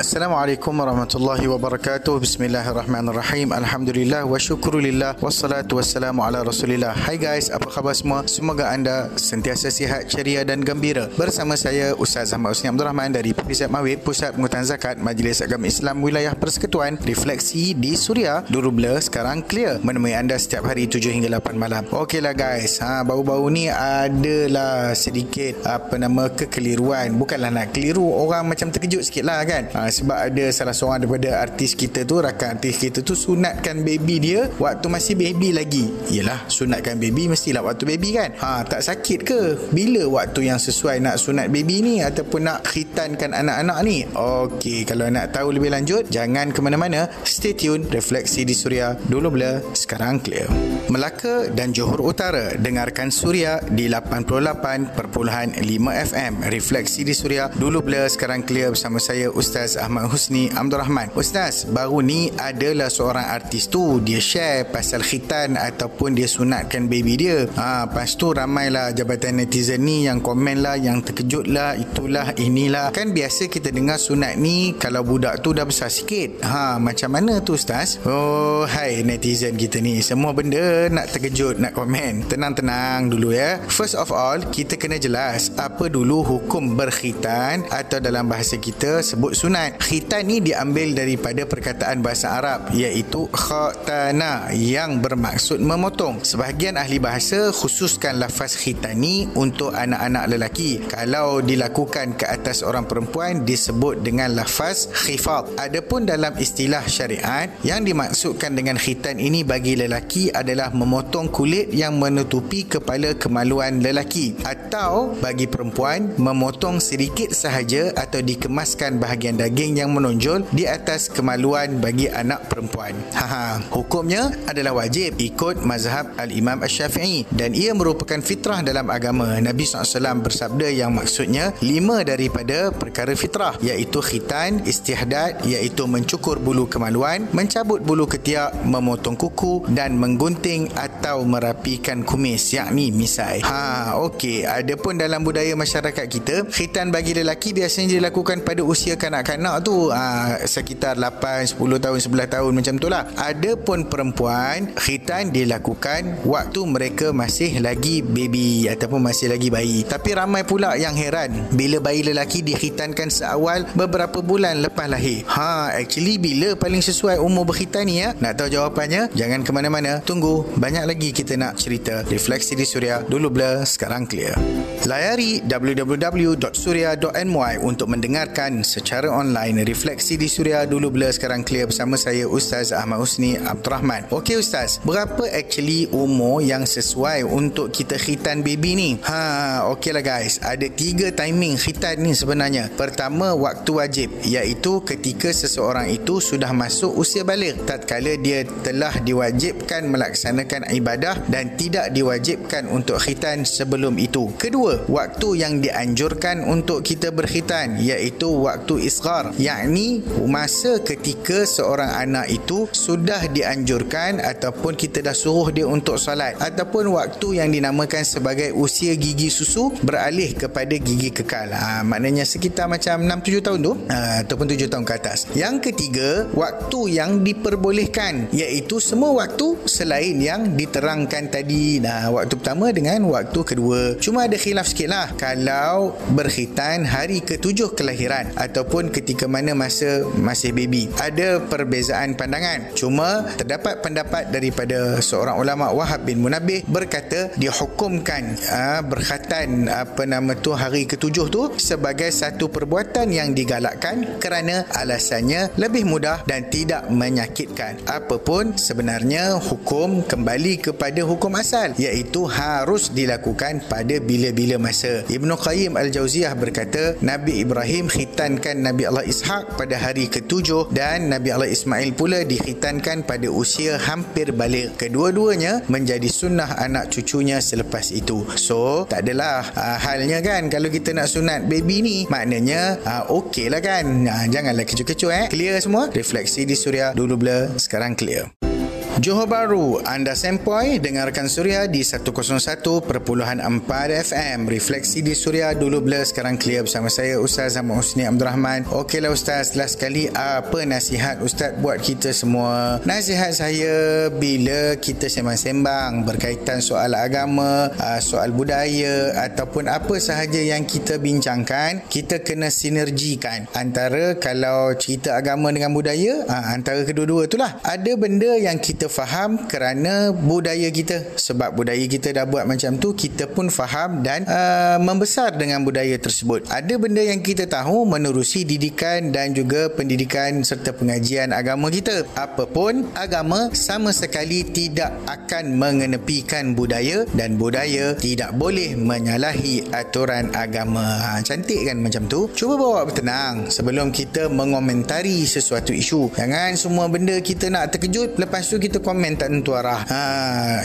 Assalamualaikum warahmatullahi wabarakatuh. Bismillahirrahmanirrahim. Alhamdulillah wa syukurulillah wassalatu wassalamu ala Rasulillah. Hai guys, apa khabar semua? Semoga anda sentiasa sihat, ceria dan gembira. Bersama saya Ustaz Ahmad Husni Abdul Rahman dari PPZ Mawid, Pusat Pengutan Zakat Majlis Agama Islam Wilayah Persekutuan. Refleksi di Suria, dulu blur, sekarang clear. Menemui anda setiap hari 7 hingga 8 malam. Okeylah guys, ha bau-bau ni adalah sedikit apa nama kekeliruan. Bukanlah nak keliru, orang macam terkejut sikit lah kan. Ha, sebab ada salah seorang daripada artis kita tu rakan artis kita tu sunatkan baby dia waktu masih baby lagi. Yelah sunatkan baby mestilah waktu baby kan? Ha tak sakit ke? Bila waktu yang sesuai nak sunat baby ni ataupun nak khitankan anak-anak ni? Okey, kalau nak tahu lebih lanjut jangan ke mana-mana. Stay tune refleksi di Suria. Dulu bila sekarang clear. Melaka dan Johor Utara dengarkan Suria di 88.5 FM refleksi di Suria. Dulu bila sekarang clear bersama saya Ustaz Ahmad Husni Abdul Rahman. Ustaz, baru ni adalah seorang artis tu dia share pasal khitan ataupun dia sunatkan baby dia. Ha, lepas tu ramailah jabatan netizen ni yang komen lah, yang terkejut lah, itulah, inilah. Kan biasa kita dengar sunat ni kalau budak tu dah besar sikit. Ha, macam mana tu Ustaz? Oh, hai netizen kita ni. Semua benda nak terkejut, nak komen. Tenang-tenang dulu ya. First of all, kita kena jelas apa dulu hukum berkhitan atau dalam bahasa kita sebut sunat khitan. Khitan ni diambil daripada perkataan bahasa Arab iaitu khatana yang bermaksud memotong. Sebahagian ahli bahasa khususkan lafaz khitan ni untuk anak-anak lelaki. Kalau dilakukan ke atas orang perempuan disebut dengan lafaz khifat. Adapun dalam istilah syariat yang dimaksudkan dengan khitan ini bagi lelaki adalah memotong kulit yang menutupi kepala kemaluan lelaki atau bagi perempuan memotong sedikit sahaja atau dikemaskan bahagian daging yang menonjol di atas kemaluan bagi anak perempuan. Haha, hukumnya adalah wajib ikut mazhab Al-Imam Asy-Syafi'i dan ia merupakan fitrah dalam agama. Nabi SAW bersabda yang maksudnya lima daripada perkara fitrah iaitu khitan, istihdad iaitu mencukur bulu kemaluan, mencabut bulu ketiak, memotong kuku dan menggunting atau merapikan kumis yakni misai. Ha, okey. Adapun dalam budaya masyarakat kita, khitan bagi lelaki biasanya dilakukan pada usia kanak-kanak tu ha, sekitar 8, 10 tahun, 11 tahun macam tu lah. Adapun perempuan, khitan dilakukan waktu mereka masih lagi baby ataupun masih lagi bayi. Tapi ramai pula yang heran bila bayi lelaki dikhitankan seawal beberapa bulan lepas lahir. Ha, actually bila paling sesuai umur berkhitan ni ya? Nak tahu jawapannya? Jangan ke mana-mana. Tunggu, banyak lagi kita nak cerita. Refleksi di Suria, dulu blur, sekarang clear. Layari www.surya.my untuk mendengarkan secara online refleksi di Suria dulu blur sekarang clear bersama saya Ustaz Ahmad Husni Abdul Rahman. Okey Ustaz, berapa actually umur yang sesuai untuk kita khitan baby ni? Ha, okeylah guys. Ada tiga timing khitan ni sebenarnya. Pertama, waktu wajib iaitu ketika seseorang itu sudah masuk usia balik tatkala dia telah diwajibkan melaksanakan ibadah dan tidak diwajibkan untuk khitan sebelum itu. Kedua, waktu yang dianjurkan untuk kita berkhitan iaitu waktu isghar yakni masa ketika seorang anak itu sudah dianjurkan ataupun kita dah suruh dia untuk solat ataupun waktu yang dinamakan sebagai usia gigi susu beralih kepada gigi kekal. Ha, maknanya sekitar macam 6-7 tahun tu ha, ataupun 7 tahun ke atas. Yang ketiga waktu yang diperbolehkan iaitu semua waktu selain yang diterangkan tadi. Nah, waktu pertama dengan waktu kedua. Cuma ada khilaf sikit lah kalau berkhitan hari ketujuh kelahiran ataupun ketika mana masa masih baby. Ada perbezaan pandangan. Cuma terdapat pendapat daripada seorang ulama Wahab bin Munabih berkata dihukumkan aa, berkhatan apa nama tu hari ketujuh tu sebagai satu perbuatan yang digalakkan kerana alasannya lebih mudah dan tidak menyakitkan. Apapun sebenarnya hukum kembali kepada hukum asal iaitu harus dilakukan pada bila-bila bila masa. Ibnu Qayyim Al-Jauziyah berkata, Nabi Ibrahim khitankan Nabi Allah Ishaq pada hari ketujuh dan Nabi Allah Ismail pula dikhitankan pada usia hampir balik. Kedua-duanya menjadi sunnah anak cucunya selepas itu. So, tak adalah uh, halnya kan kalau kita nak sunat baby ni, maknanya uh, okey lah kan. Uh, janganlah kecoh-kecoh eh. Clear semua? Refleksi di Suria dulu blur, sekarang clear. Johor Bahru, anda sempoi dengarkan Suria di 101.4 FM. Refleksi di Suria dulu bila sekarang clear bersama saya Ustaz Ahmad Husni Abdul Rahman. Okeylah Ustaz, last sekali apa nasihat Ustaz buat kita semua? Nasihat saya bila kita sembang-sembang berkaitan soal agama, ah, soal budaya ataupun apa sahaja yang kita bincangkan, kita kena sinergikan antara kalau cerita agama dengan budaya, ah, antara kedua-dua itulah. Ada benda yang kita faham kerana budaya kita. Sebab budaya kita dah buat macam tu kita pun faham dan uh, membesar dengan budaya tersebut. Ada benda yang kita tahu menerusi didikan dan juga pendidikan serta pengajian agama kita. Apapun agama sama sekali tidak akan mengenepikan budaya dan budaya tidak boleh menyalahi aturan agama. Ha, cantik kan macam tu? Cuba bawa bertenang sebelum kita mengomentari sesuatu isu. Jangan semua benda kita nak terkejut lepas tu kita komen tak tentu arah. Ha,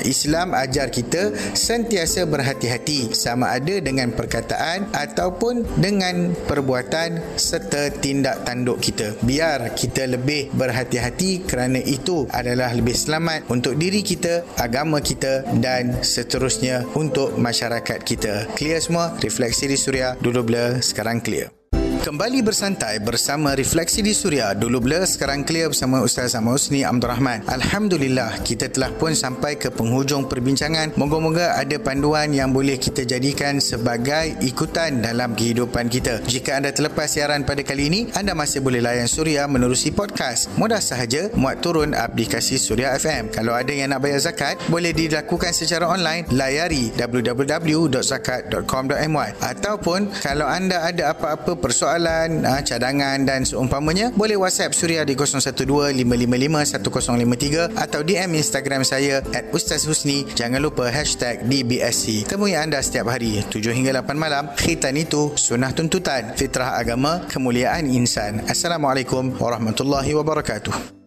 Islam ajar kita sentiasa berhati-hati sama ada dengan perkataan ataupun dengan perbuatan serta tindak tanduk kita. Biar kita lebih berhati-hati kerana itu adalah lebih selamat untuk diri kita, agama kita dan seterusnya untuk masyarakat kita. Clear semua? Refleksi di Suria dulu blur, sekarang clear. Kembali bersantai bersama Refleksi di Suria. Dulu blur, sekarang clear bersama Ustaz Ahmad Husni Abdul Rahman. Alhamdulillah, kita telah pun sampai ke penghujung perbincangan. Moga-moga ada panduan yang boleh kita jadikan sebagai ikutan dalam kehidupan kita. Jika anda terlepas siaran pada kali ini, anda masih boleh layan Suria menerusi podcast. Mudah sahaja, muat turun aplikasi Suria FM. Kalau ada yang nak bayar zakat, boleh dilakukan secara online. Layari www.zakat.com.my Ataupun, kalau anda ada apa-apa persoalan soalan, uh, cadangan dan seumpamanya, boleh WhatsApp Suria di 0125551053 atau DM Instagram saya at Ustaz Husni. Jangan lupa hashtag DBSC. Temui anda setiap hari 7 hingga 8 malam. Khitan itu sunnah tuntutan, fitrah agama, kemuliaan insan. Assalamualaikum warahmatullahi wabarakatuh.